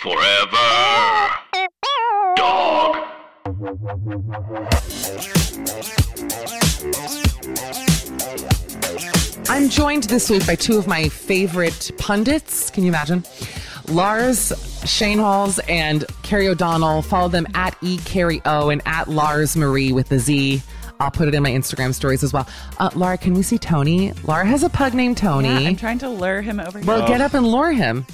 Forever. Dog. I'm joined this week by two of my favorite pundits. Can you imagine? Lars Shane Halls and Carrie O'Donnell. Follow them at E Carrie O and at Lars Marie with the Z. I'll put it in my Instagram stories as well. Uh, Laura, can we see Tony? Laura has a pug named Tony. Yeah, I'm trying to lure him over here. well, get up and lure him.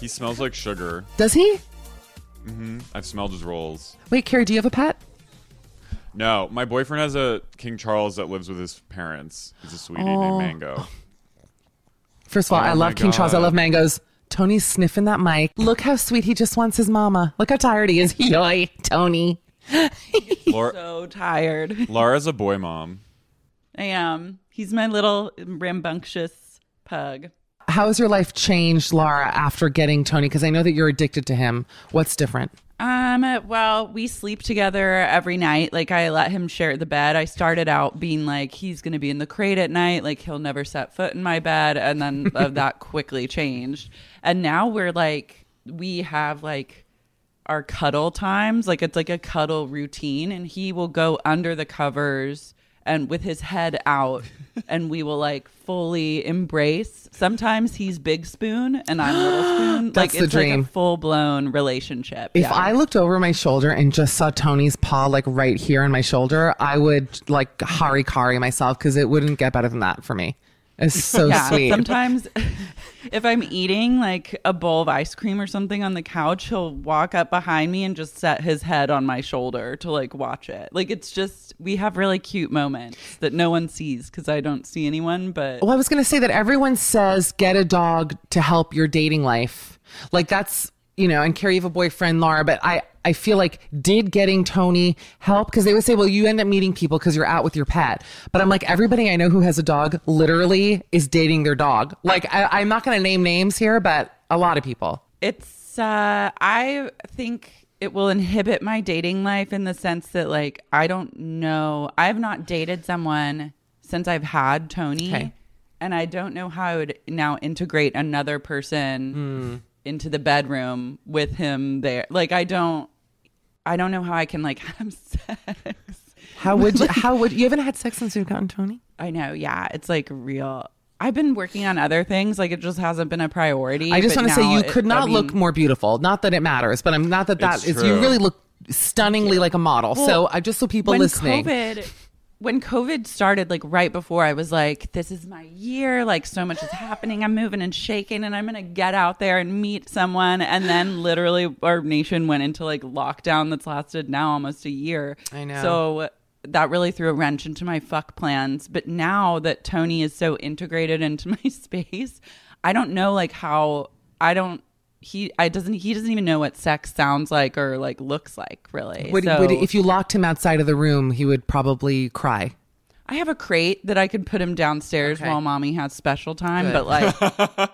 He smells like sugar. Does he? Mm-hmm. I've smelled his rolls. Wait, Carrie, do you have a pet? No, my boyfriend has a King Charles that lives with his parents. He's a sweetie Oh. named Mango. First of all, Oh I my love King Charles. I God. love mangoes. Tony's sniffing that mic. Look how sweet he just wants his mama. Look how tired he is. Yoy, Tony. Laura, so tired. Laura's a boy mom. I am. He's my little rambunctious pug. How has your life changed, Laura, after getting Tony? Because I know that you're addicted to him. What's different? Um, well, we sleep together every night. Like I let him share the bed. I started out being like he's going to be in the crate at night, like he'll never set foot in my bed, and then uh, that quickly changed. And now we're like we have like our cuddle times, like it's like a cuddle routine and he will go under the covers and with his head out and we will like fully embrace. Sometimes he's big spoon and I'm little spoon. That's like the it's like dream. a full blown relationship. If Yeah. I looked over my shoulder and just saw Tony's paw like right here on my shoulder, I would like harikari myself because it wouldn't get better than that for me. It's so yeah, sweet. sometimes if I'm eating like a bowl of ice cream or something on the couch, he'll walk up behind me and just set his head on my shoulder to like watch it. Like it's just we have really cute moments that no one sees because I don't see anyone. But Well, I was going to say that everyone says get a dog to help your dating life. Like that's, you know, and Carrie, you have a boyfriend, Laura, but I, I feel like did getting Tony help? Because they would say, well, you end up meeting people because you're out with your pet. But I'm like, everybody I know who has a dog literally is dating their dog. Like, I, I'm not going to name names here, but a lot of people. it's uh I think it will inhibit my dating life in the sense that like I don't know I've not dated someone since I've had Tony. Okay. and I don't know how I would now integrate another person Hmm. Into the bedroom with him there. Like I don't I don't know how I can like have sex. How would you? How would you haven't had sex since you've gotten Tony? I know, yeah. It's like real I've been working on other things, like it just hasn't been a priority. I just want to say you it- could I not look more beautiful. Not that it matters, but I'm not that that is It's is. You really look stunningly like a model. so I just so people when listening. COVID, when COVID started, like right before, I was like, "This is my year. Like so much is happening. I'm moving and shaking, and I'm gonna get out there and meet someone." And then literally, our nation went into like lockdown that's lasted now almost a year. I know. So that really threw a wrench into my fuck plans. But now that Tony is so integrated into my space, I don't know like how I don't. He I doesn't he doesn't even know what sex sounds like or like looks like really. would, so, would, if you locked him outside of the room, he would probably cry. I have a crate that I could put him downstairs Okay. while mommy has special time, Good. but like,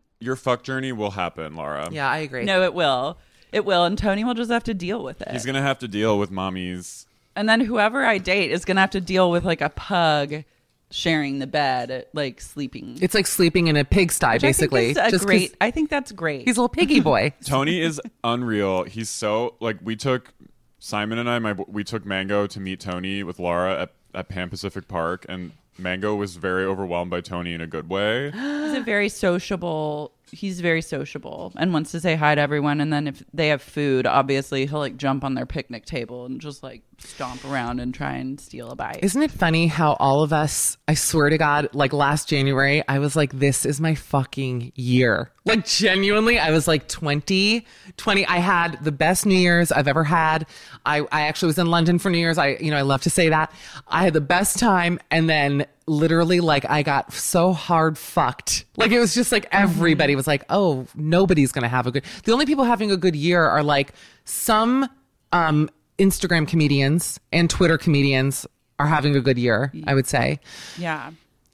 Your fuck journey will happen, Laura. Yeah, I agree. no, it will. It will. And Tony will just have to deal with it. He's gonna have to deal with mommy's. and then whoever I date is going to have to deal with like a pug sharing the bed, like sleeping. It's like sleeping in a pigsty, Which I think basically. is a great. I think that's great. He's a little piggy boy. Tony is unreal. He's so like we took Simon and I. My we took Mango to meet Tony with Laura at, at Pan Pacific Park, and Mango was very overwhelmed by Tony in a good way. He's a very sociable. He's very sociable and wants to say hi to everyone. And then if they have food, obviously he'll like jump on their picnic table and just like stomp around and try and steal a bite. Isn't it funny how all of us, I swear to God, like last January, I was like, this is my fucking year. Like genuinely, I was like 20, 20. I had the best New Year's I've ever had. I, I actually was in London for New Year's. I, you know, I love to say that. I had the best time. And then literally like I got so hard fucked. Like it was just like everybody was like, oh, nobody's going to have a good, the only people having a good year are like some, um, Instagram comedians and Twitter comedians are having a good year, I would say. yeah.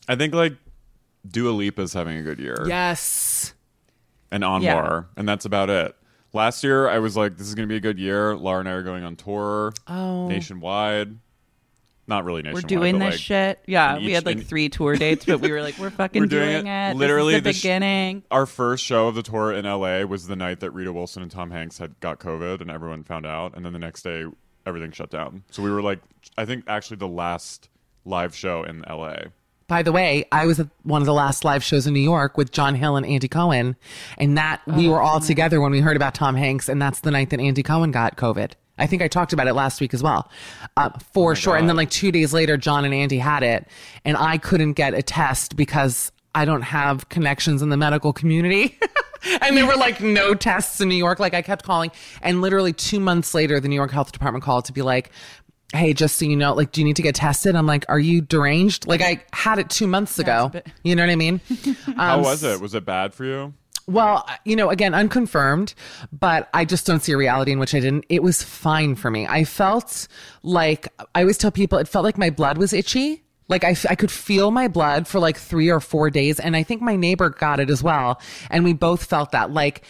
I think like Dua Lipa's having a good year. Yes. And Anwar, Yeah. and that's about it. Last year, I was like, "This is going to be a good year." Laura and I are going on tour Oh. nationwide. Not really nationwide. We're doing this like, shit. Yeah, in we had like in- three tour dates, but we were like, we're fucking We're doing doing, it. it. Literally, this the is sh- the beginning. Our first show of the tour in LA was the night that Rita Wilson and Tom Hanks had got COVID, and everyone found out. And then the next day, everything shut down. So we were like, I think actually the last live show in LA. By the way, I was at one of the last live shows in New York with John Hill and Andy Cohen, and that we were all together when we heard about Tom Hanks, and that's the night that Andy Cohen got COVID. I think I talked about it last week as well, uh, for sure. And then like two days later, John and Andy had it, and I couldn't get a test because I don't have connections in the medical community. and there were like no tests in New York. Like I kept calling, and literally two months later, the New York Health Department called to be like, "Hey, just so you know, like, do you need to get tested?" I'm like, "Are you deranged?" Like I had it two months ago. but- You know what I mean? How Um, was it? Was it bad for you? Well, you know, again, unconfirmed, but I just don't see a reality in which I didn't. It was fine for me. I felt like, I always tell people, it felt like my blood was itchy. Like I, f- I could feel my blood for like three or four days. And I think my neighbor got it as well. And we both felt that. Like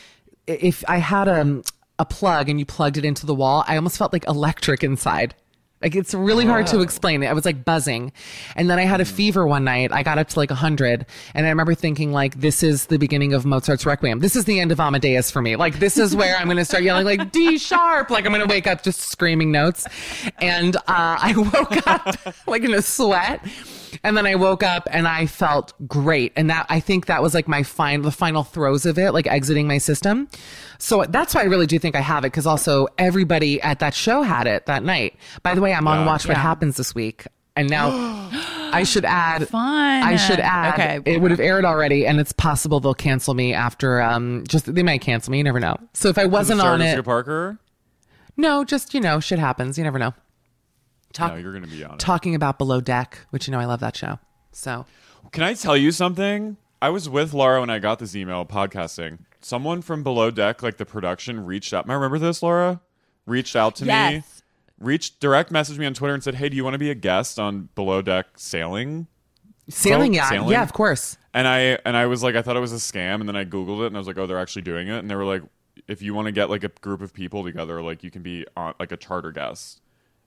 if I had a, a plug and you plugged it into the wall, I almost felt like electric inside. Like it's really hard to explain. I was like buzzing. And then I had a fever one night. I got up to like 100. And I remember thinking like this is the beginning of Mozart's Requiem. This is the end of Amadeus for me. Like this is where I'm going to start yelling like D sharp. Like I'm going to wake up just screaming notes. And uh, I woke up like in a sweat. And then I woke up and I felt great. And that I think that was like my final, the final throes of it, like exiting my system. So that's why I really do think I have it because also everybody at that show had it that night. By the way, I'm on Watch What Happens this week. And now I should add, Fun. I should add, Okay. it would have aired already and it's possible they'll cancel me after, um, just, they might cancel me. You never know. So if I wasn't on Jessica it, Parker? no, just, you know, shit happens. You never know. Talk, No, you're going to be on it. talking about Below Deck, which, you know, I love that show. So Can I tell you something? I was with Laura when I got this email podcasting. Someone from Below Deck, like the production, reached out. I remember this, Laura? Reached out to me. Reached direct messaged me on Twitter and said, "Hey, do you want to be a guest on Below Deck Sailing?" sailing Boat yacht. sailing? Yeah, of course. And I and I was like, I thought it was a scam, and then I googled it, and I was like, oh, they're actually doing it, and they were like, if you want to get like a group of people together, like you can be on like a charter guest.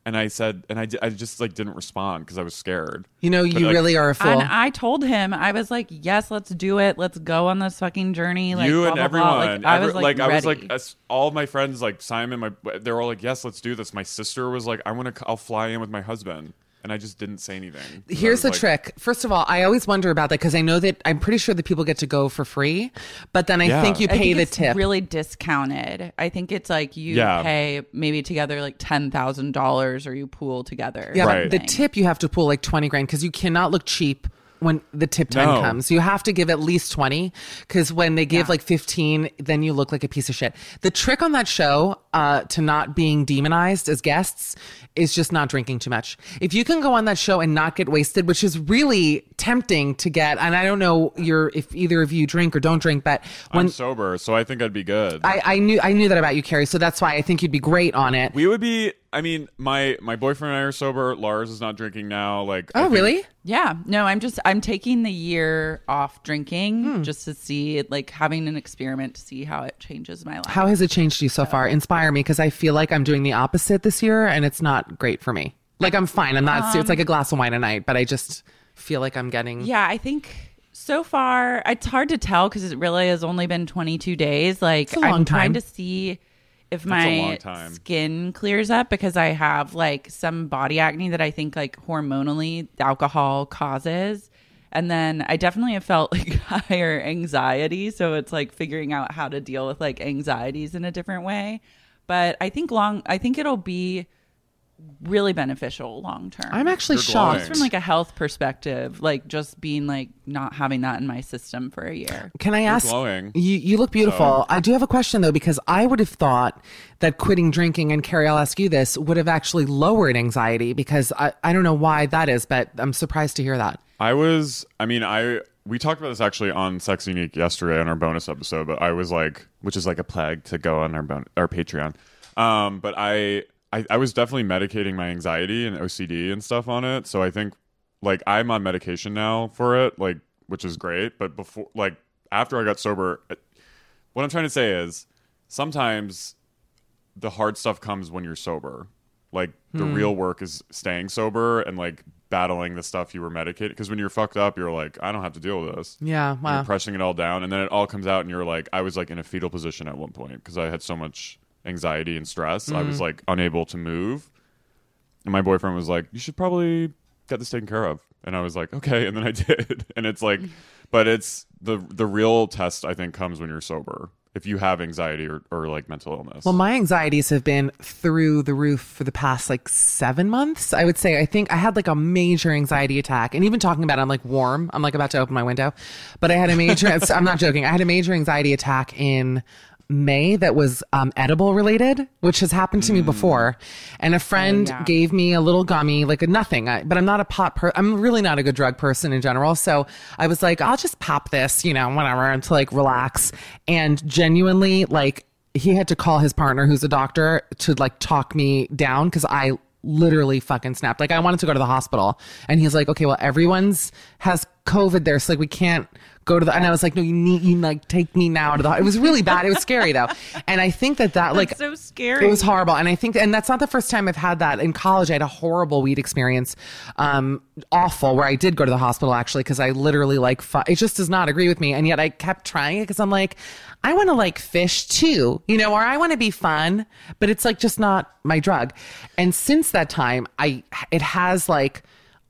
And I said, and I, I just like didn't respond because I was scared. You know, But, you like, really are a fool. And I told him, I was like, "Yes, let's do it. Let's go on this fucking journey." Like you blah, and blah, everyone, blah. Like, I every- was like, I was like, as- all my friends, like Simon, my, they're all like, yes, let's do this. My sister was like, I want to, I'll fly in with my husband, and I just didn't say anything. Here's the like, trick. First of all, I always wonder about that because I know that I'm pretty sure that people get to go for free, but then I Yeah. think you I pay think the it's tip. Really discounted. I think it's like you Yeah. pay maybe together like ten thousand dollars, or you pool together. yeah, Right. the tip you have to pull like 20 grand because you cannot look cheap when the tip time No. comes. You have to give at least 20 because when they give like 15, then you look like a piece of shit. The trick on that show uh, to not being demonized as guests is just not drinking too much. If you can go on that show and not get wasted, which is really tempting to get, and I don't know your if either of you drink or don't drink, but when I'm sober, so I think I'd be good. I, I knew I knew that about you, Carrie. So that's why I think you'd be great on it. we would be. I mean, my my boyfriend and I are sober. Lars is not drinking now. Like, oh, think- really? Yeah, no, I'm just I'm taking the year off drinking Hmm. just to see like having an experiment to see how it changes my life. How has it changed you so far? Inspire me because I feel like I'm doing the opposite this year, and it's not great for me. Like I'm fine. I'm not. it's like a um, glass of wine a night, but I just feel like I'm getting. yeah, I think so far it's hard to tell because it really has only been 22 days. Like It's a long I'm trying to see if a my skin clears up because I have like some body acne that I think like hormonally alcohol causes. And then I definitely have felt like higher anxiety. So it's like figuring out how to deal with like anxieties in a different way. But I think long, I think it'll be really beneficial long term. I'm actually You're shocked. glowing. from like a health perspective, like just being like not having that in my system for a year. Can I ask? glowing. You you look beautiful. I do have a question though because I would have thought that quitting drinking and Carrie, I'll ask you this, would have actually lowered anxiety because I I don't know why that is, but I'm surprised to hear that. I was. I mean, I we talked about this actually on Sex Unique yesterday on our bonus episode, but I was like, which is like a plug to go on our bon- our Patreon. Um, but I, I I was definitely medicating my anxiety and OCD and stuff on it. So I think like I'm on medication now for it, like which is great. But before, like after I got sober, what I'm trying to say is sometimes the hard stuff comes when you're sober. Like the Hmm. real work is staying sober and like battling the stuff you were medicated. Because when you're fucked up, you're like, I don't have to deal with this. Yeah, wow. You're pressing it all down, and then it all comes out, and you're like, I was like in a fetal position at one point because I had so much anxiety and stress. I Mm-hmm. was like unable to move, and my boyfriend was like, You should probably get this taken care of. And I was like, Okay, and then I did, and it's like, but it's the the real test I think comes when you're sober. If you have anxiety or, or like mental illness. Well, my anxieties have been through the roof for the past like seven months. I would say I think I had like a major anxiety attack, and even talking about it, I'm like warm. I'm like about to open my window, but I had a major. I'm not joking. I had a major anxiety attack in May that was um, edible related, which has happened to me before. And a friend yeah. gave me a little gummy, like a nothing. I, but I'm not a pot. Per- I'm really not a good drug person in general. So I was like, I'll just pop this, you know, whatever, and to like relax. And genuinely, like he had to call his partner, who's a doctor, to like talk me down because I literally fucking snapped. Like I wanted to go to the hospital, and he's like, "Okay, well, everyone's has COVID there, so like we can't go to the." And I was like, "No, you need you like take me now to the." It was really bad. It was scary though, and I think that that like so scary. It was horrible, and I think, and that's not the first time I've had that. In college, I had a horrible weed experience, um, awful, where I did go to the hospital actually because I literally like fu- it just does not agree with me, and yet I kept trying it because I'm like, I want to like fish too, you know, or I want to be fun, but it's like just not my drug. And since that time, I it has like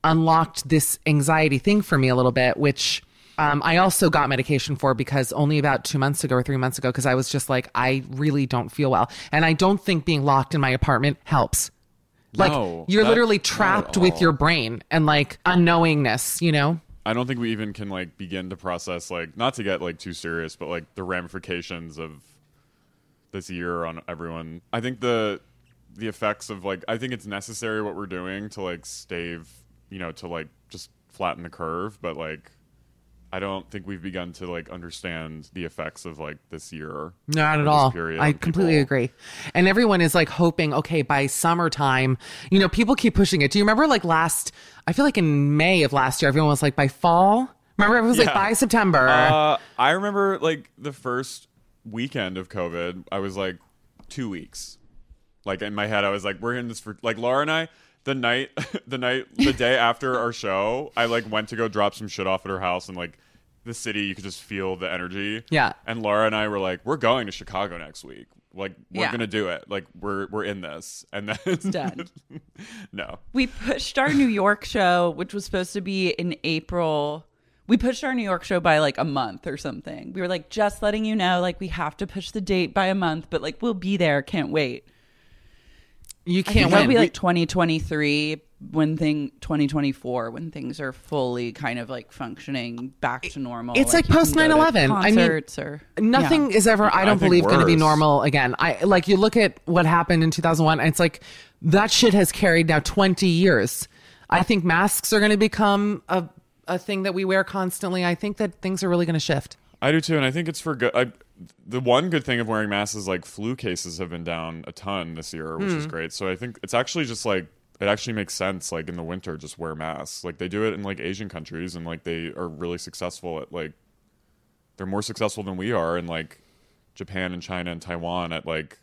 unlocked this anxiety thing for me a little bit, which. Um, I also got medication for because only about two months ago or three months ago, because I was just like, I really don't feel well. And I don't think being locked in my apartment helps. Like, No, you're literally trapped with your brain and like unknowingness, you know? I don't think we even can like begin to process like not to get like too serious, but like the ramifications of this year on everyone. I think the the effects of like I think it's necessary what we're doing to like stave, you know, to like just flatten the curve, but like I don't think we've begun to like understand the effects of like this year. Not at all. I completely people. agree. And everyone is like hoping, okay, by summertime, you know, people keep pushing it. Do you remember like last, I feel like in May of last year, everyone was like by fall? Remember, it was like by September. Uh, I remember like the first weekend of COVID, I was like two weeks. Like in my head, I was like, we're in this for like Laura and I. The night, the night, the day after our show, I like went to go drop some shit off at her house, and like the city, you could just feel the energy. Yeah. And Laura and I were like, we're going to Chicago next week. Like we're Yeah. gonna do it. Like we're we're in this. And then it's done. no. We pushed our New York show, which was supposed to be in April. We pushed our New York show by like a month or something. We were like, just letting you know, like we have to push the date by a month, but like we'll be there. Can't wait. You can't that'll win. be like 2023 when thing 2024 when things are fully kind of like functioning back to normal. it's like you can post go to 9/11. I mean, concerts or Nothing Yeah. is ever, I don't think believe, going to be normal again. I like you look at what happened in 2001, and it's like that shit has carried now 20 years. I think masks are going to become a, a thing that we wear constantly. I think that things are really going to shift. I do too, and I think it's for good. I, the one good thing of wearing masks is like flu cases have been down a ton this year, which Hmm. is great. So I think it's actually just like it actually makes sense. Like in the winter, just wear masks. Like they do it in like Asian countries, and like they are really successful at like they're more successful than we are in like Japan and China and Taiwan at like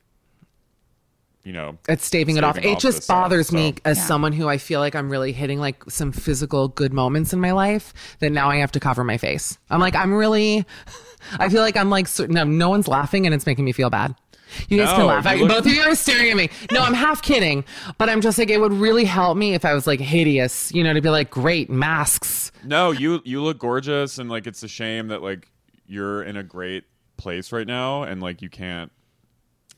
you know It's staving it off. Staving It off just this stuff, bothers me so- as Yeah. someone who I feel like I'm really hitting like some physical good moments in my life that now I have to cover my face. I'm like, I'm really, I feel like I'm like, no, no one's laughing and it's making me feel bad. You guys can laugh. I, look- both of you are staring at me. No, I'm half kidding, but I'm just like, it would really help me if I was like hideous, you know, to be like, great masks. No, you you look gorgeous, and like it's a shame that like you're in a great place right now, and like you can't.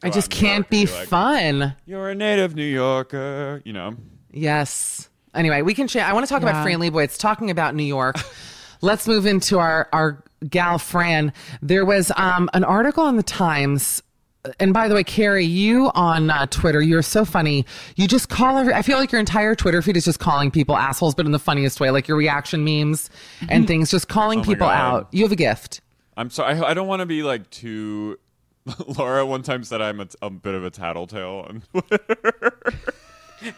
I just out in New can't be like, fun. You're a native New Yorker, you know. Yes. Anyway, we can change. I want to talk about Yeah. Fran Lebowitz. Talking about New York, let's move into our our gal Fran. There was um, an article in the Times. And by the way, Carrie, you on uh, Twitter, you're so funny. You just call every. I feel like your entire Twitter feed is just calling people assholes, but in the funniest way, like your reaction memes and things, just calling Oh people God. out. You have a gift. I'm sorry. I, I don't want to be like too. Laura one time said I'm a, a bit of a tattletale on Twitter,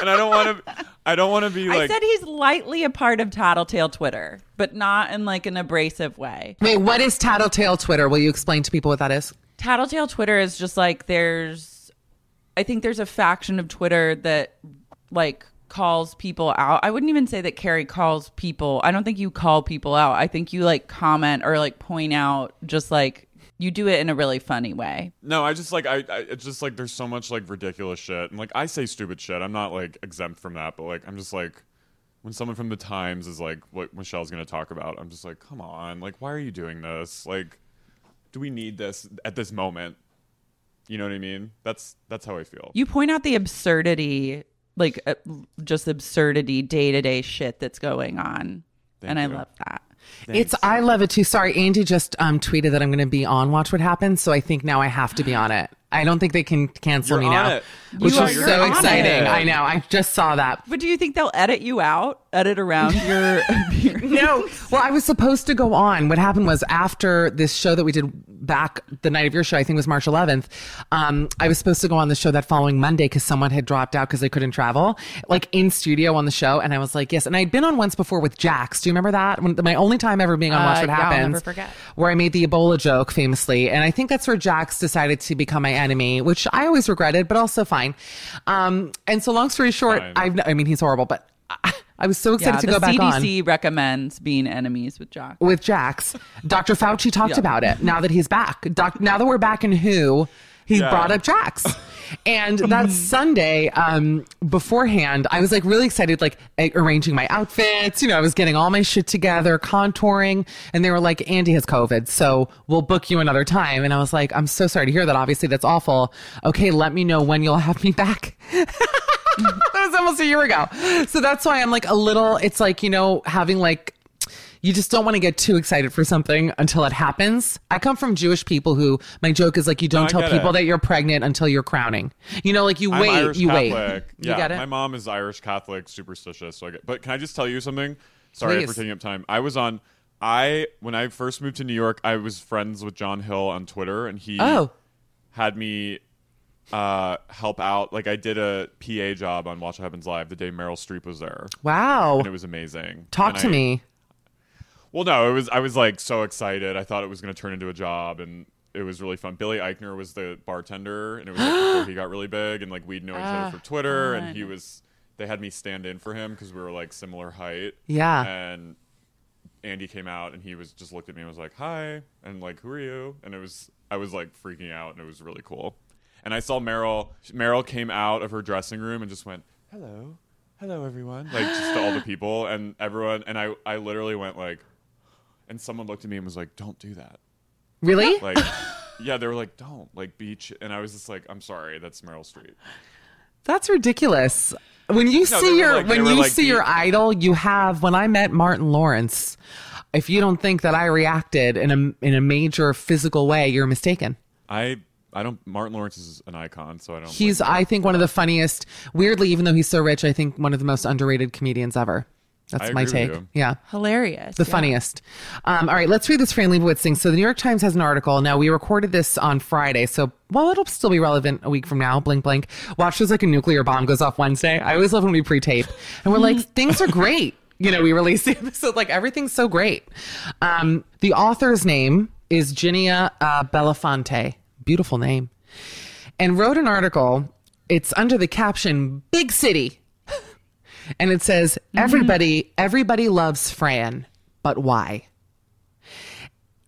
and I don't want to. I don't want to be like. I like. said he's lightly a part of Tattletale Twitter, but not in like an abrasive way. Wait, what is Tattletale Twitter? Will you explain to people what that is? Tattletale Twitter is just like there's I think there's a faction of Twitter that like calls people out. I wouldn't even say that Carrie calls people. I don't think you call people out. I think you like comment or like point out just like you do it in a really funny way. no, I just like I, I. It's just like there's so much like ridiculous shit, and like I say stupid shit. I'm not like exempt from that, but like I'm just like. When someone from the Times is like what Michelle's going to talk about, I'm just like, come on, like, why are you doing this? Like, do we need this at this moment? You know what I mean? That's that's how I feel. You point out the absurdity like uh, just absurdity day-to-day shit that's going on. Thank and I love that. It's I love it too. Sorry, Andy just um, tweeted that I'm going to be on Watch What Happens, so I think now I have to be on it. I don't think they can cancel You're me on now, it. which You is you're so exciting. it. I know. I just saw that. But do you think they'll edit you out? Edit around your? No, well, I was supposed to go on. What happened was after this show that we did back the night of your show, I think it was March 11th. Um, I was supposed to go on the show that following Monday because someone had dropped out because they couldn't travel, like in studio on the show. And I was like, yes. And I'd been on once before with Jax. Do you remember that? When, my only time ever being on Watch Uh, What yeah, I'll Happens, never forget. where I made the Ebola joke famously. And I think that's where Jax decided to become my enemy, which I always regretted, but also fine. Um, and so long story short, Fine. I've, I mean, he's horrible, but I, I was so excited Yeah, to go back on CDC recommends being enemies with Jock. with Jax. Dr. Fauci talked Yeah. about it now that he's back. Doc, now that we're back in Who, he Yeah. brought up Jax. And that Sunday, um, beforehand, I was like really excited, like a- arranging my outfits. You know, I was getting all my shit together, contouring, and they were like, "Andy has COVID, so we'll book you another time." And I was like, "I'm so sorry to hear that. Obviously, that's awful. Okay, let me know when you'll have me back." that was almost a year ago. So that's why I'm like a little, it's like, you know, having like, you just don't want to get too excited for something until it happens. I come from Jewish people who, my joke is like, you don't I tell people it. that you're pregnant until you're crowning. You know, like you I'm wait, Irish you Catholic. wait. Yeah, you get it? my mom is Irish Catholic, superstitious. So I get. But can I just tell you something? Sorry Please. for taking up time. I was on. I when I first moved to New York, I was friends with John Hill on Twitter, and he oh, had me uh, help out. Like I did a PA job on Watch What Happens Live the day Meryl Streep was there, wow. and it was amazing. Talk And to I- me. Well, no, it was. I was like so excited. I thought it was going to turn into a job, and it was really fun. Billy Eichner was the bartender, and it was like before he got really big, and like we'd know each other for Twitter, fun. and he was. They had me stand in for him because we were like similar height. Yeah. And Andy came out, and he was just looked at me and was like, "Hi," and like, "Who are you?" And it was I was like freaking out, and it was really cool. And I saw Meryl. Meryl came out of her dressing room and just went, "Hello, hello, everyone!" Like just to all the people and everyone. And I, I literally went like, and someone looked at me and was like, "Don't do that." Really? Like, yeah, they were like, "Don't like beach," and I was just like, "I'm sorry, that's Meryl Streep." That's ridiculous. When you No, see your like- when you like see your idol, you have when I met Martin Lawrence, if you don't think that I reacted in a in a major physical way, you're mistaken. I, I don't. Martin Lawrence is an icon, so I don't. He's like, I think one of the funniest, weirdly even though he's so rich, I think one of the most underrated comedians ever. That's I my take. Yeah. Hilarious. The yeah. funniest. Um, all right, let's read this Fran Lebowitz thing. So the New York Times has an article. Now we recorded this on Friday, so well, it'll still be relevant a week from now. Blink, blink. Watch as like a nuclear bomb goes off Wednesday. I always love when we pre-tape and we're like, things are great. You know, we release the episode like everything's so great. Um, the author's name is Ginia uh, Bellafante. Beautiful name. And wrote an article. It's under the caption "Big City." and it says everybody everybody loves fran but why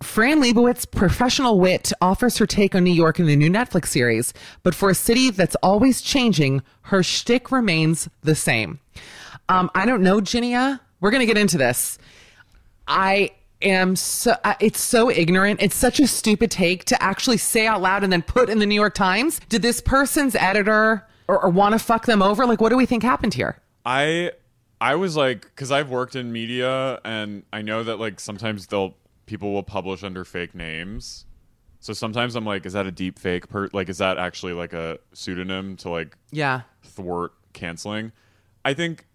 Fran Lebowitz, professional wit, offers her take on New York in the new Netflix series, but for a city that's always changing, her shtick remains the same. Um, I don't know, Ginia. We're gonna get into this. I am so uh, it's so ignorant. It's such a stupid take to actually say out loud and then put in the New York Times. Did this person's editor or, or want to fuck them over? Like, what do we think happened here? I I was like because I've worked in media and I know that like sometimes they'll people will publish under fake names. So sometimes I'm like, is that a deep fake? Per- like, is that actually like a pseudonym to like Yeah. thwart canceling? I think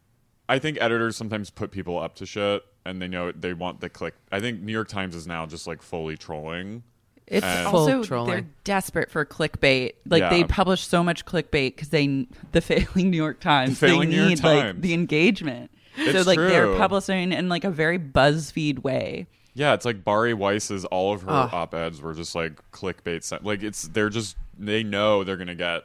I think editors sometimes put people up to shit and they know they want the click. I think New York Times is now just like fully trolling. It's And- Full also trolling. they're desperate for clickbait. Like Yeah. they publish so much clickbait because they the failing New York Times. The failing they New York need like Times. the engagement. It's so It's like they're publishing in like a very BuzzFeed way. Yeah, it's like Bari Weiss's all of her Ugh. op eds were just like clickbait. Like it's they're just they know they're gonna get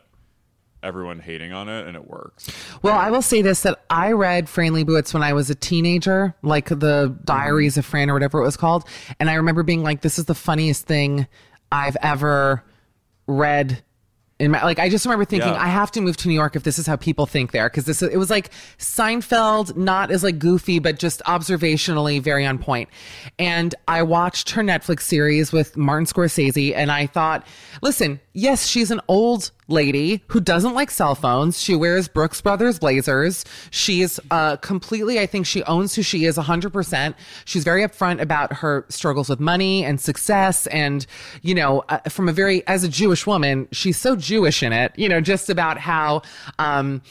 everyone hating on it, and it works. Well, I will say this that I read Fran Lebowitz when I was a teenager, like the Diaries of Fran or whatever it was called. And I remember being like, this is the funniest thing I've ever read. In my, like, I just remember thinking, Yeah. I have to move to New York if this is how people think there. Cause this, it was like Seinfeld, not as like goofy, but just observationally very on point. And I watched her Netflix series with Martin Scorsese and I thought, listen, yes, she's an old lady who doesn't like cell phones. She wears Brooks Brothers blazers. She's uh, completely, I think she owns who she is 100%. She's very upfront about her struggles with money and success. And, you know, uh, from a very, as a Jewish woman, she's so Jewish in it, you know, just about how, um,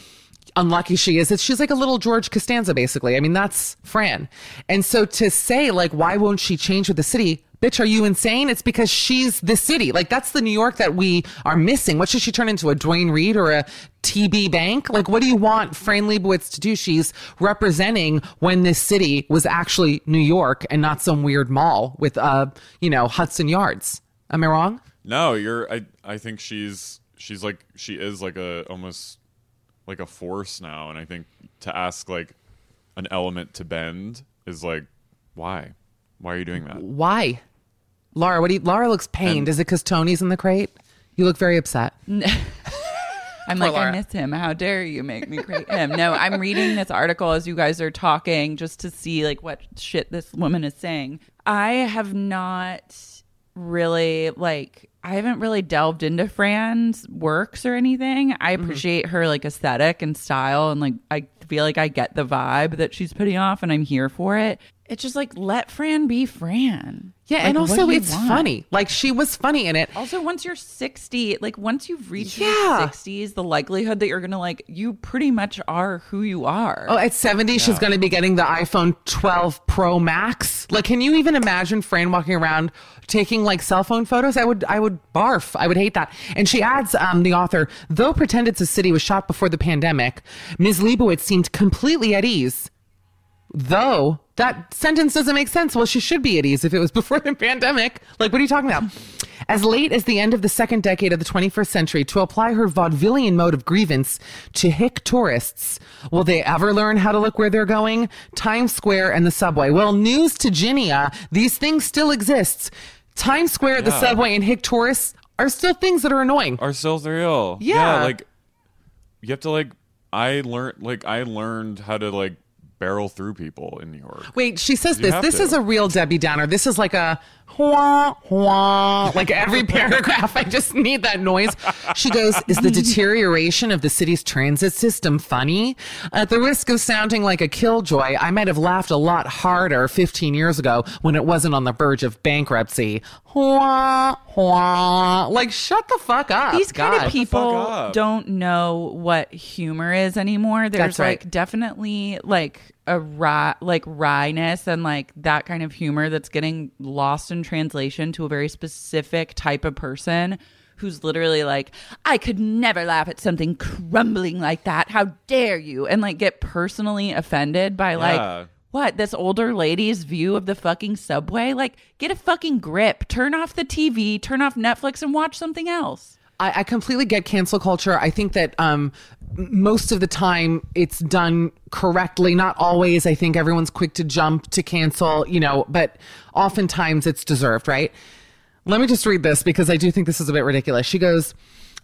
unlucky she is. She's like a little George Costanza, basically. I mean, that's Fran. And so to say, like, why won't she change with the city? Bitch, are you insane? It's because she's the city. Like, that's the New York that we are missing. What should she turn into? A Duane Reade or a TD Bank? Like, what do you want Fran Lebowitz to do? She's representing when this city was actually New York and not some weird mall with, uh, you know, Hudson Yards. Am I wrong? No, you're. I I think she's she's like she is like a almost like a force now, and I think to ask like an element to bend is like why why are you doing that? Why? Laura, what do you, Laura looks pained. And- is it because Tony's in the crate? You look very upset. I'm like, Laura. I miss him. How dare you make me create him? No, I'm reading this article as you guys are talking just to see like what shit this woman is saying. I have not really like I haven't really delved into Fran's works or anything. I Mm-hmm. appreciate her like aesthetic and style and like I feel like I get the vibe that she's putting off and I'm here for it. It's just like let Fran be Fran. Yeah, Like, and also it's want? funny. Like she was funny in it. Also, once you're 60, like once you've reached Yeah. your 60s, the likelihood that you're going to like, you pretty much are who you are. Oh, at 70, she's going to be getting the iPhone 12 Pro Max. Like, can you even imagine Fran walking around taking like cell phone photos? I would, I would barf. I would hate that. And she adds, um, the author, though Pretend It's a City was shot before the pandemic, Ms. Lebowitz seemed completely at ease. Though that sentence doesn't make sense. Well, she should be at ease if it was before the pandemic. Like, what are you talking about? as late as the end of the second decade of the 21st century to apply her vaudevillian mode of grievance to hick tourists. Will they ever learn how to look where they're going? Times Square and the subway. Well, news to Ginia, these things still exist. Times Square, the subway, and hick tourists are still things that are annoying. Are still real. Yeah. like you have to like. I learned like I learned how to like barrel through people in New York. Wait, she says this. This to. is a real Debbie Downer. This is like a wah, wah, like every paragraph. I just need that noise. She goes, Is the deterioration of the city's transit system funny? At the risk of sounding like a killjoy, I might have laughed a lot harder 15 years ago when it wasn't on the verge of bankruptcy. Wah, wah. Like, shut the fuck up. These kind God. of people don't know what humor is anymore. There's That's right. like definitely like a wry, like wryness and like that kind of humor that's getting lost in translation to a very specific type of person who's literally like, I could never laugh at something crumbling like that. How dare you? And like get personally offended by Yeah. like what this older lady's view of the fucking subway like get a fucking grip turn off the tv turn off netflix and watch something else I, I completely get cancel culture. I think that um, most of the time it's done correctly. Not always. I think everyone's quick to jump to cancel, you know, but oftentimes it's deserved, right? Let me just read this because I do think this is a bit ridiculous. She goes,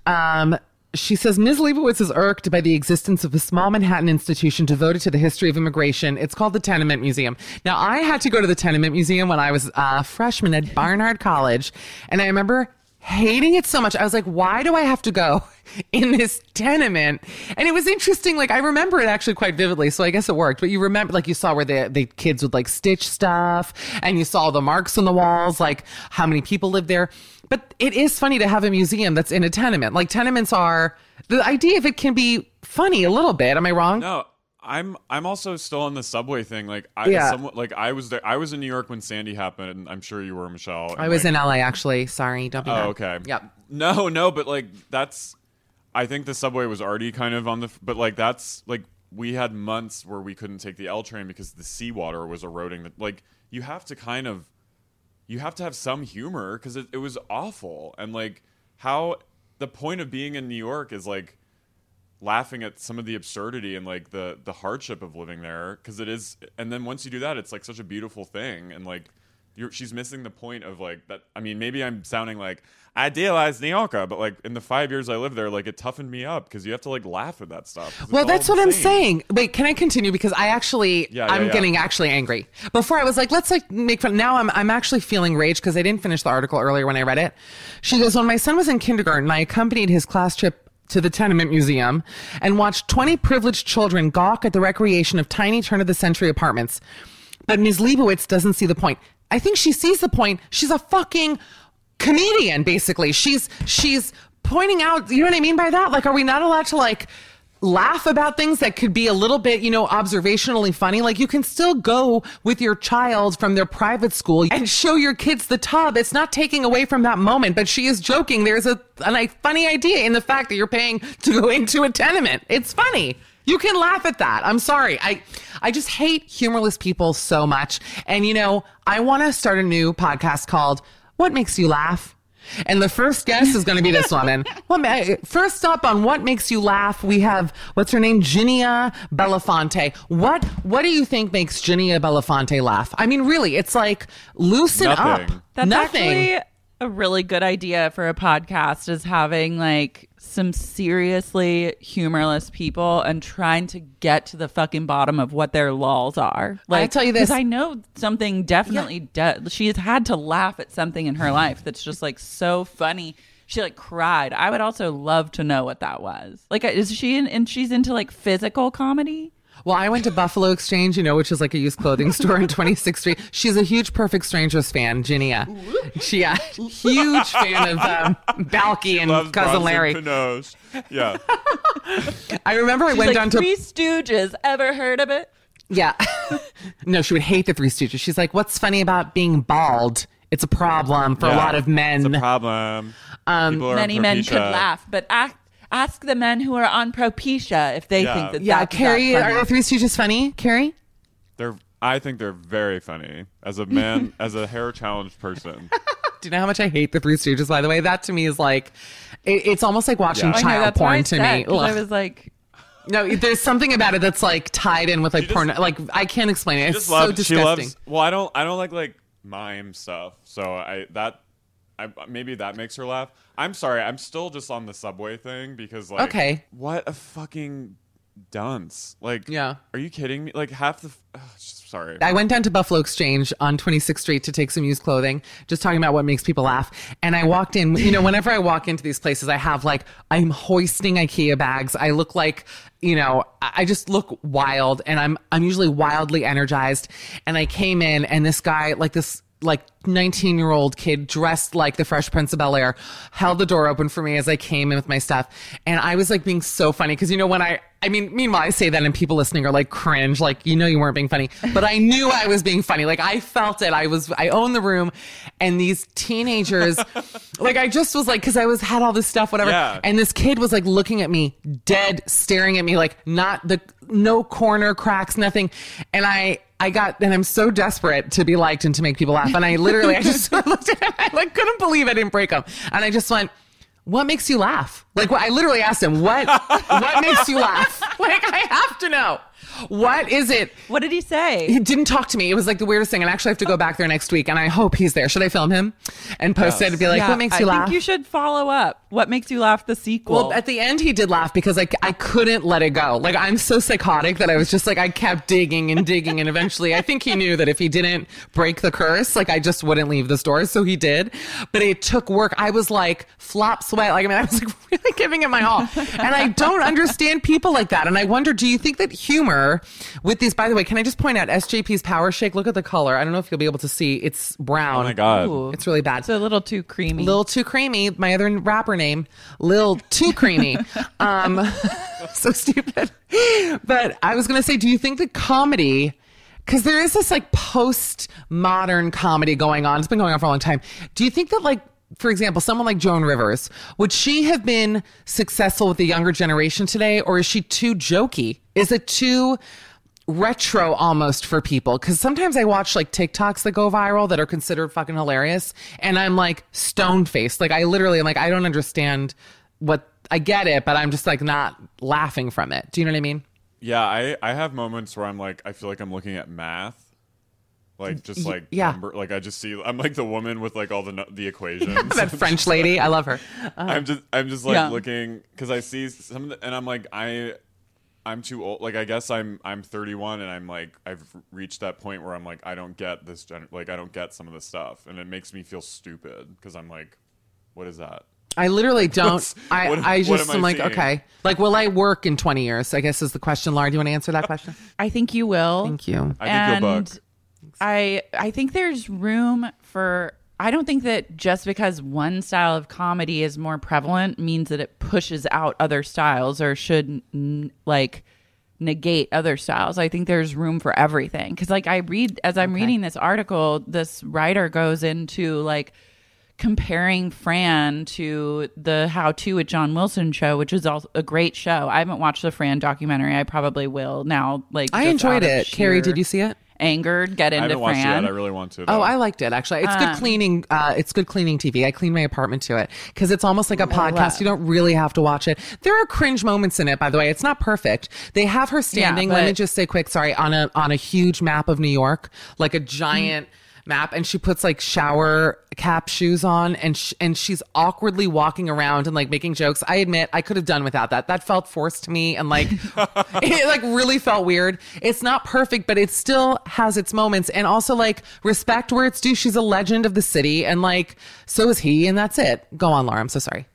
um, she says, Ms. Lebowitz is irked by the existence of a small Manhattan institution devoted to the history of immigration. It's called the Tenement Museum. Now, I had to go to the Tenement Museum when I was a freshman at Barnard College, and I remember hating it so much. I was like, why do I have to go in this tenement? And it was interesting. Like, I remember it actually quite vividly. So I guess it worked. But you remember, like, you saw where the, the kids would like stitch stuff and you saw the marks on the walls, like how many people lived there. But it is funny to have a museum that's in a tenement. Like, tenements are the idea of it can be funny a little bit. Am I wrong? No, I'm I'm also still on the subway thing. Like I Yeah. somewhat, like I was there. I was in New York when Sandy happened, and I'm sure you were, Michelle. I was like, in LA actually. Sorry. Don't be oh, mad. Oh, okay. Yep. No, no, but like that's. I think the subway was already kind of on the, but like that's like we had months where we couldn't take the L train because the seawater was eroding. The, like you have to kind of, you have to have some humor because it, it was awful and like how the point of being in New York is like laughing at some of the absurdity and like the the hardship of living there because it is and then once you do that it's like such a beautiful thing and like you're, she's missing the point of like that i mean maybe i'm sounding like idealized new yorker but like in the five years i lived there like it toughened me up because you have to like laugh at that stuff Well, that's what I'm saying. Wait, can I continue? Because I actually, Yeah, yeah, I'm yeah. getting actually angry. Before I was like, let's like make fun. Now I'm, I'm actually feeling rage because I didn't finish the article earlier when I read it. She goes, when my son was in kindergarten, I accompanied his class trip to the Tenement Museum and watched 20 privileged children gawk at the recreation of tiny turn of the century apartments. But Ms. Lebowitz doesn't see the point. I think she sees the point. She's a fucking comedian, basically. She's she's pointing out. You know what I mean by that? Like, are we not allowed to like? Laugh about things that could be a little bit, you know, observationally funny. Like you can still go with your child from their private school and show your kids the tub. It's not taking away from that moment, but she is joking. There's a, a funny idea in the fact that you're paying to go into a tenement. It's funny. You can laugh at that. I'm sorry. I I just hate humorless people so much. And you know, I want to start a new podcast called What Makes You Laugh? And the first guest is going to be this woman. Well, first up on what makes you laugh, we have what's her name, Ginia Bellafante. What what do you think makes Ginia Bellafante laugh? I mean, really, it's like loosen Nothing. up. That's Nothing. actually a really good idea for a podcast is having like some seriously humorless people and trying to get to the fucking bottom of what their lulls are. Like, I tell you this- I know something definitely de- she has had to laugh at something in her life that's just like so funny. She like cried. I would also love to know what that was. Like, is she in, and she's into like physical comedy? Well, I went to Buffalo Exchange, you know, which is like a used clothing store in 26th Street. She's a huge Perfect Strangers fan, Ginia. She, yeah, huge fan of um, Balki and Loves Cousin Bronson Larry. Pinot. Yeah. I remember I went like down to Three Stooges. Ever heard of it? Yeah. no, she would hate the Three Stooges. She's like, what's funny about being bald? It's a problem for a lot of men. It's a problem. Um, Many men could laugh, but ask, ask the men who are on Propecia if they Yeah. think that yeah, that's Carrie, that are funny. the Three Stooges funny? Carrie? They're. I think they're very funny. As a man, as a hair challenged person, Do you know how much I hate the Three Stooges? By the way, that to me is like, it, it's almost like watching Yeah. I know, child that's why porn I to said, me. 'cause I Ugh. was like, no, there's something about it that's like tied in with like just- porn. Like I can't explain it. It's just so loves, disgusting. She loves. Well, I don't. I don't like like mime stuff. So I that. I, maybe that makes her laugh. I'm sorry. I'm still just on the subway thing because like. Okay. What a fucking dunce! Like. Yeah. Are you kidding me? Like half the. ugh, sorry. I went down to Buffalo Exchange on 26th Street to take some used clothing, just talking about what makes people laugh. And I walked in, you know, whenever I walk into these places, I have like, I'm hoisting IKEA bags. I look like, you know, I I just look wild and I'm, I'm usually wildly energized. And I came in and this guy, like this, like 19 year old kid dressed like the Fresh Prince of Bel Air held the door open for me as I came in with my stuff. And I was like being so funny because, you know, when I, I mean, meanwhile, I say that and people listening are like cringe, like, you know, you weren't being funny, but I knew I was being funny. Like, I felt it. I was, I owned the room and these teenagers, like, I just was like, cause I was, had all this stuff, whatever. Yeah. And this kid was like looking at me, dead, staring at me, like, not the, no corner cracks, nothing. And I, I got, and I'm so desperate to be liked and to make people laugh. And I literally, I just looked at him, I like couldn't believe I didn't break him. And I just went, what makes you laugh? Like, I literally asked him, what, what makes you laugh? Like, I have to know. What is it? what did he say? He didn't talk to me. It was like the weirdest thing. And I actually have to go back there next week. And I hope he's there. Should I film him and post it and be like, Yeah, what makes you I laugh? I think you should follow up. What makes you laugh? The sequel. Well, at the end, he did laugh because I, I couldn't let it go. Like, I'm so psychotic that I was just like, I kept digging and digging. And eventually, I think he knew that if he didn't break the curse, like, I just wouldn't leave the store. So he did. But it took work. I was like, flop sweat. Like, I mean, I was like really giving it my all. And I don't understand people like that. And I wonder, do you think that humor with these, by the way, can I just point out SJP's Power Shake? Look at the color. I don't know if you'll be able to see. It's brown. oh my god. Ooh. It's really bad. it's a little too creamy. Lil Too Creamy, my other rapper name, Lil Too Creamy. um, so stupid. But I was going to say, do you think that comedy, because there is this like post modern comedy going on, it's been going on for a long time. Do you think that, like, for example, someone like Joan Rivers, would she have been successful with the younger generation today, or is she too jokey? Is it too retro almost for people because sometimes I watch like TikToks that go viral that are considered fucking hilarious, and I'm like stone faced. Like I literally am like I don't understand what I get it, but I'm just like not laughing from it. Do you know what I mean? Yeah, I I have moments where I'm like I feel like I'm looking at math. Like just like yeah. number, like I just see I'm like the woman with like all the nu- the equations. that French lady, I love her. I'm just I'm just like Yeah. looking because I see some of the, and I'm like I I'm too old. Like I guess I'm I'm 31 and I'm like I've reached that point where I'm like I don't get this gen- like I don't get some of this stuff and it makes me feel stupid because I'm like what is that? I literally don't. What's- I, what- I just am am like, seeing? okay. Like, will I work in 20 years? I guess is the question. Laura, do you want to answer that question? I think you will. Thank you. I think and you'll book. I I think there's room for I don't think that just because one style of comedy is more prevalent means that it pushes out other styles or should n- like negate other styles. I think there's room for everything cuz like I read as I'm reading this article this writer goes into like comparing Fran to the How To with John Wilson show, which is also a great show. I haven't watched the Fran documentary. I probably will now. Like I enjoyed it. Carrie, did you see it? Angered, get I into haven't watched it Fran. yet. I really want to. Oh. I liked it actually. It's Um, good cleaning. Uh, it's good cleaning TV. I clean my apartment to it because it's almost like a podcast. You don't really have to watch it. There are cringe moments in it, by the way. It's not perfect. They have her standing. let me just say quick. Sorry, on a on a huge map of New York, like a giant. Map and she puts like shower cap shoes on and sh- and she's awkwardly walking around and like making jokes. I admit I could have done without that. That felt forced to me and like it like really felt weird. It's not perfect, but it still has its moments and also like respect where it's due. She's a legend of the city and like so is he and that's it. Go on, Laura. I'm so sorry.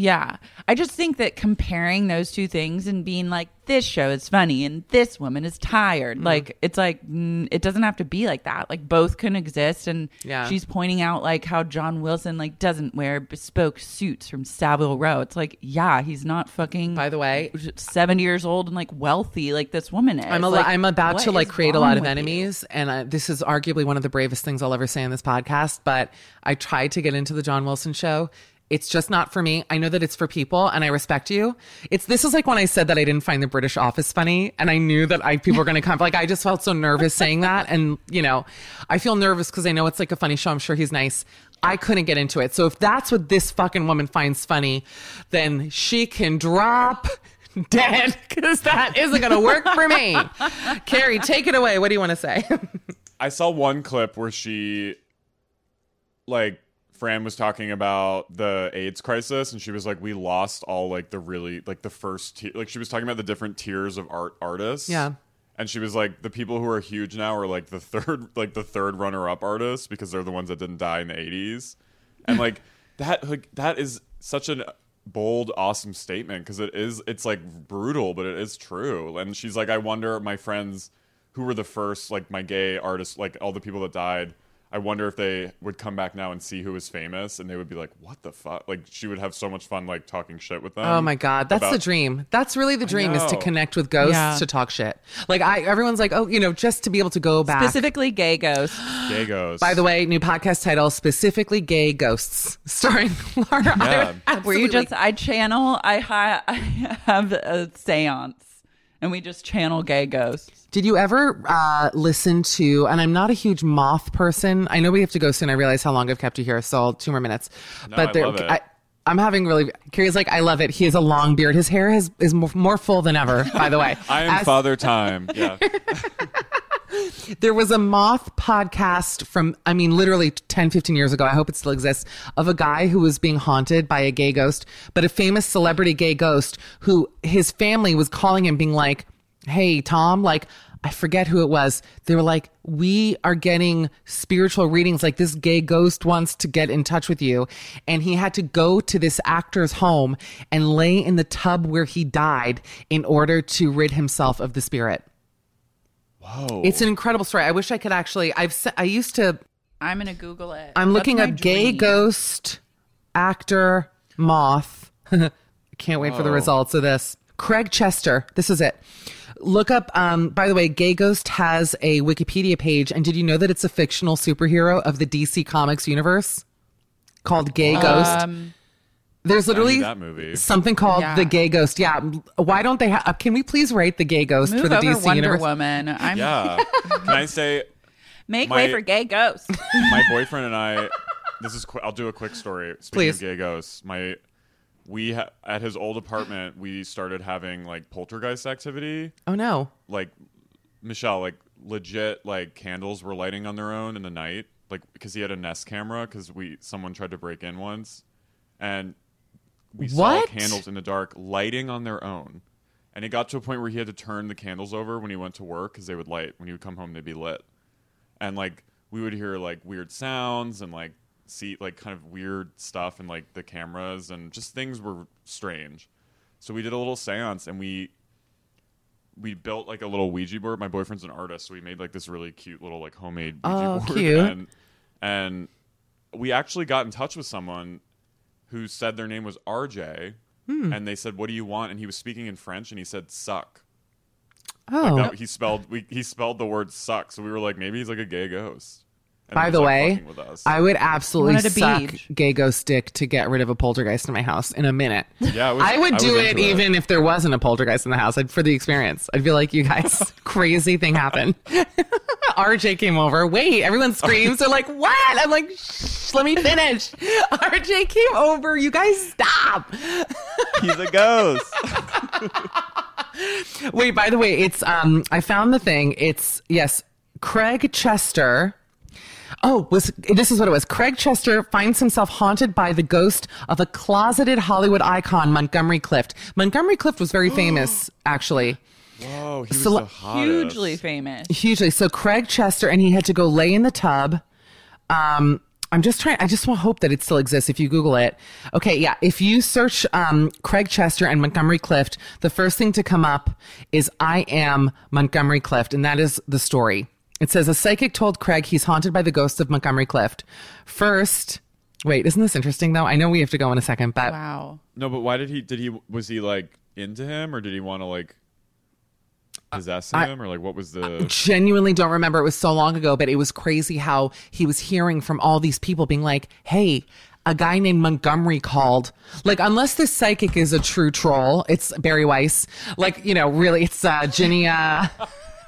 Yeah. I just think that comparing those two things and being like, this show is funny and this woman is tired, Mm-hmm. like, it's like, mm, it doesn't have to be like that. Like, both can exist. And Yeah. she's pointing out, like, how John Wilson, like, doesn't wear bespoke suits from Savile Row. It's like, yeah, he's not fucking, By the way, 70 years old and, like, wealthy like this woman is. I'm a, Like, I'm about to like create a lot of with you? enemies, and uh, this is arguably one of the bravest things I'll ever say on this podcast. But I tried to get into the John Wilson show. It's just not for me. I know that it's for people, and I respect you. It's this is like when I said that I didn't find the British Office funny, and I knew that I people were going to come. Like I just felt so nervous saying that, and you know, I feel nervous because I know it's like a funny show. I'm sure he's nice. I couldn't get into it. So if that's what this fucking woman finds funny, then she can drop dead because that isn't going to work for me. Carrie, take it away. What do you want to say? I saw one clip where she, like, Fran was talking about the AIDS crisis, and she was like, "We lost all like the really like the first tier." Like she was talking about the different tiers of art artists. Yeah. And she was like, the people who are huge now are like the third, like the third runner-up artists because they're the ones that didn't die in the '80s, and like that, like that is such an bold, awesome statement because it is, it's like brutal, but it is true. And she's like, I wonder my friends who were the first, like my gay artists, like all the people that died. I wonder if they would come back now and see who was famous, and they would be like, "What the fuck?" Like she would have so much fun, like talking shit with them. Oh my god, that's about- the dream. That's really the dream is to connect with ghosts Yeah. to talk shit. Like I, everyone's like, oh, you know, just to be able to go back. Specifically, gay ghosts. Gay ghosts. By the way, new podcast title specifically gay ghosts, starring Laura. Yeah. Where you just, I channel, I, hi, I have a seance and we just channel gay ghosts. Did you ever uh, listen to? And I'm not a huge moth person. I know we have to go soon. I realize how long I've kept you here, so I'll- two more minutes. No, but I there, love it. I, I'm having really. Carrie's like, I love it. He has a long beard. His hair has, is more, more full than ever. By the way, I am As- Father Time. Yeah. There was a moth podcast from, I mean, literally 10, 15 years ago. I hope it still exists of a guy who was being haunted by a gay ghost, but a famous celebrity gay ghost who his family was calling him, being like, Hey, Tom, like, I forget who it was. They were like, We are getting spiritual readings. Like, this gay ghost wants to get in touch with you. And he had to go to this actor's home and lay in the tub where he died in order to rid himself of the spirit. Whoa. It's an incredible story. I wish I could actually. I've se- I used to. I'm going to Google it. I'm That's looking my up gay dream. ghost actor moth. Can't wait for the results of this. Craig Chester. This is it. Look up. Um, by the way, Gay Ghost has a Wikipedia page, and did you know that it's a fictional superhero of the DC Comics universe called Gay Ghost? Um, There's literally that movie. something called Yeah. the Gay Ghost. Yeah. Why don't they have? Uh, can we please rate the Gay Ghost move for the over DC Wonder universe? Woman. I'm yeah. Can I say make My- way for gay Ghost. my boyfriend and I? This is. Qu- I'll do a quick story. Speaking Please. of gay ghosts, my we ha- at his old apartment we started having like poltergeist activity. Oh no. Like Michelle, like legit, like candles were lighting on their own in the night, like because he had a Nest camera because we someone tried to break in once, and we What? saw candles in the dark lighting on their own. And it got to a point where he had to turn the candles over when he went to work because they would light. When he would come home, they'd be lit. And like we would hear like weird sounds and like see like kind of weird stuff and like the cameras and just things were strange. So we did a little seance and we we built like a little Ouija board. My boyfriend's an artist, so we made like this really cute little like homemade Ouija Oh, board. cute. And and we actually got in touch with someone who said their name was RJ, Hmm. and they said, "What do you want?" And he was speaking in French, and he said "suck." Oh. Like that, he spelled we, he spelled the word "suck," so we were like, maybe he's like a gay ghost. And By the way, fucking with us. I would absolutely suck beach. gay ghost dick to get rid of a poltergeist in my house in a minute. Yeah, I was- I would I do into it it. even if there wasn't a poltergeist in the house. I'd, for the experience, I'd be like, "You guys, crazy thing happened." RJ came over. Wait, everyone screams. They're like, "What?" I'm like, Shh, "Let me finish." RJ came over. You guys, stop. he's a ghost. Wait, by the way, it's um I found the thing. It's yes, Craig Chester. Oh, was this is what it was. Craig Chester finds himself haunted by the ghost of a closeted Hollywood icon, Montgomery Clift. Montgomery Clift was very famous, actually. Whoa, he was So- the hottest. Hugely famous. Hugely. So Craig Chester and he had to go lay in the tub. Um I'm just trying I just want to hope that it still exists if you Google it. Okay, yeah. If you search um Craig Chester and Montgomery Clift, the first thing to come up is I am Montgomery Clift, and that is the story. It says a psychic told Craig he's haunted by the ghost of Montgomery Clift. First wait, isn't this interesting though? I know we have to go in a second, but Wow. No, but why did he? Did he? Was he like into him, or did he want to like possess I- him, or like what was the? genuinely don't remember. It was so long ago, but it was crazy how he was hearing from all these people being like, hey, a guy named Montgomery called. Like, unless this psychic is a true troll, it's Bari Weiss. Like, you know, really, it's uh, Ginny, uh,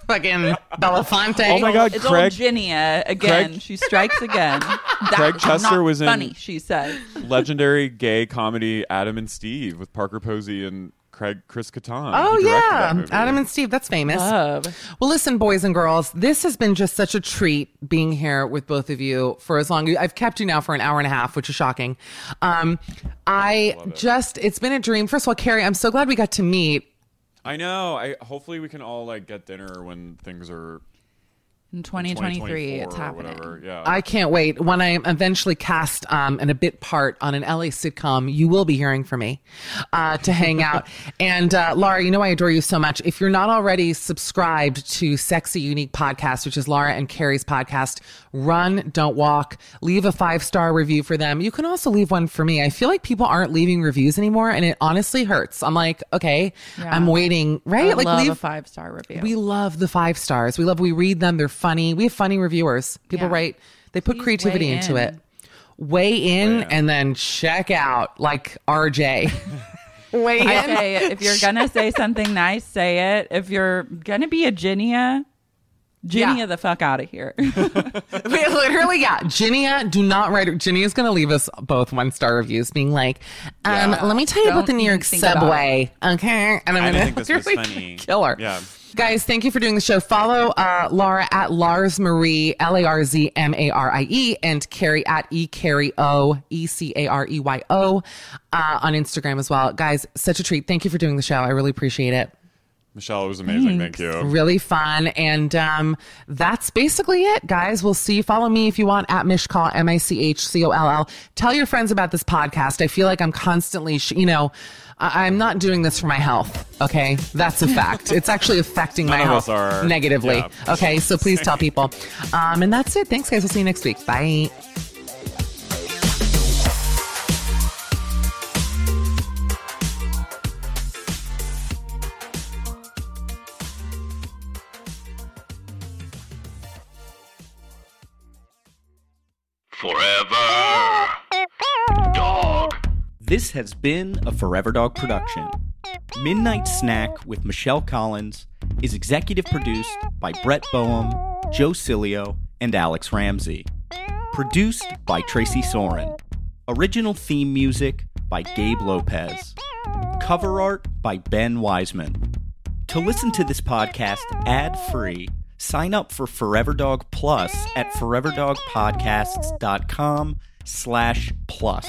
Fucking Bellafante. Oh my God, It's Craig. old Ginia again. Craig- she strikes again. That Craig Chester not was in- funny. She said Legendary gay comedy Adam and Steve with Parker Posey and Craig Chris Kattan. Oh He directed that yeah. Adam and Steve. That's famous. Love. Well, listen, boys and girls, this has been just such a treat being here with both of you for as long. I've kept you now for an hour and a half, which is shocking. Um, I just, it's been a dream. First of all, Carrie, I'm so glad we got to meet. I know. I hopefully we can all like get dinner when things are In 2023, it's happening. Whatever. Yeah. I can't wait. When I am eventually cast um, in a bit part on an LA sitcom, you will be hearing from me uh, to hang out. and uh, Laura, you know I adore you so much. If you're not already subscribed to Sexy Unique Podcast, which is Laura and Carrie's podcast, run, don't walk. Leave a five star review for them. You can also leave one for me. I feel like people aren't leaving reviews anymore, and it honestly hurts. I'm like, okay, Yeah. I'm waiting. Right? would like love leave a five star review. we love the five stars. We love, we read them. They're funny. We have funny reviewers. People Yeah. write, they put Please creativity into in. it. Weigh in Weigh and then check out like RJ. Weigh in. I say if you're gonna say something nice, say it. If you're gonna be a Ginia, Ginia Yeah. the fuck out of here. We- Literally, yeah. Ginia, do not write. Ginia's going to leave us both one star reviews being like, um, let me tell you about Don't the New York even think about subway. Okay. And I'm going didn't think this was funny. kill her. Yeah. Guys, thank you for doing the show. Follow uh, Laura at Larz Marie, L A R Z M A R I E, and Carrie at E Carey O, E C A R E Y O, uh, on Instagram as well. Guys, such a treat. Thank you for doing the show. I really appreciate it. Michelle, it was amazing. Thank you. Really fun. And um, that's basically it, guys. We'll see. Follow me if you want at Michcoll, M I C H C O L L. Tell your friends about this podcast. I feel like I'm constantly, sh- you know, I- I'm not doing this for my health. Okay. That's a fact. it's actually affecting my None of health are. negatively. Yeah. Okay. So please tell people. Um, and that's it. Thanks, guys. We'll see you next week. Bye. Forever. Dog. This has been a Forever Dog production. Midnight Snack with Michelle Collins is executive produced by Brett Boehm, Joe Cilio, and Alex Ramsey. Produced by Tracy Soren. Original theme music by Gabe Lopez. Cover art by Ben Wiseman. To listen to this podcast ad free, sign up for Forever Dog Plus at foreverdogpodcasts.com slash plus.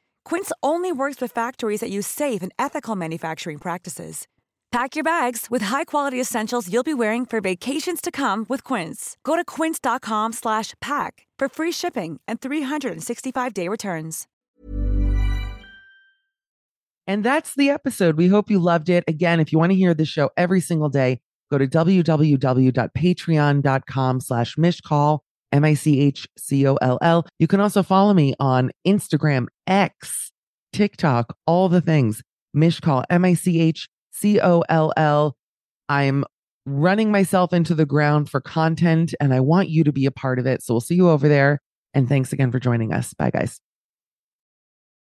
Quince only works with factories that use safe and ethical manufacturing practices. Pack your bags with high-quality essentials you'll be wearing for vacations to come with Quince. Go to quince.com slash pack for free shipping and 365-day returns. And that's the episode. We hope you loved it. Again, if you want to hear the show every single day, go to www.patreon.com slash michcoll. M I C H C O L L. You can also follow me on Instagram, X, TikTok, all the things. Michcoll, M I C H C O L L. I'm running myself into the ground for content and I want you to be a part of it. So we'll see you over there. And thanks again for joining us. Bye, guys.